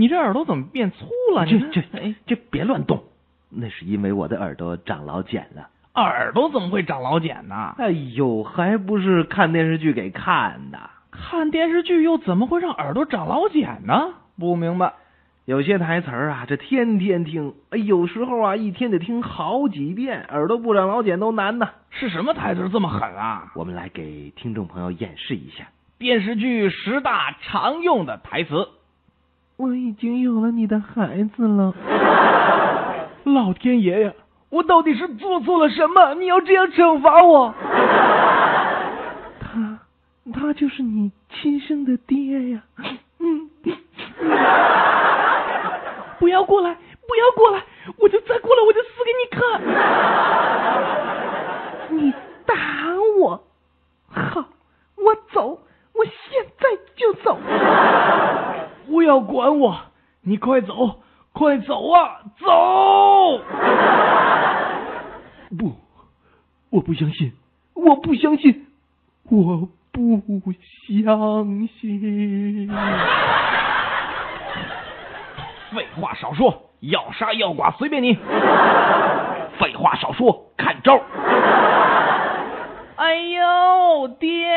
你这耳朵怎么变粗了？这这哎，这别乱动，那是因为我的耳朵长老茧了。耳朵怎么会长老茧呢？哎呦，还不是看电视剧给看的。看电视剧又怎么会让耳朵长老茧呢？不明白。有些台词儿啊，这天天听，哎，有时候啊，一天得听好几遍，耳朵不长老茧都难呢。是什么台词这么狠啊？我们来给听众朋友演示一下。电视剧十大常用的台词。我已经有了你的孩子了。老天爷呀！我到底是做错了什么？你要这样惩罚我？他，他就是你亲生的爹呀。嗯。不要过来！不要过来！我就再过来，我就死给你看！你打我，好，我走，我现在就走。不要管我！你快走，快走啊！走！不，我不相信，我不相信，我不相信。废话少说，要杀要剐随便你。废话少说，看招！哎呦，爹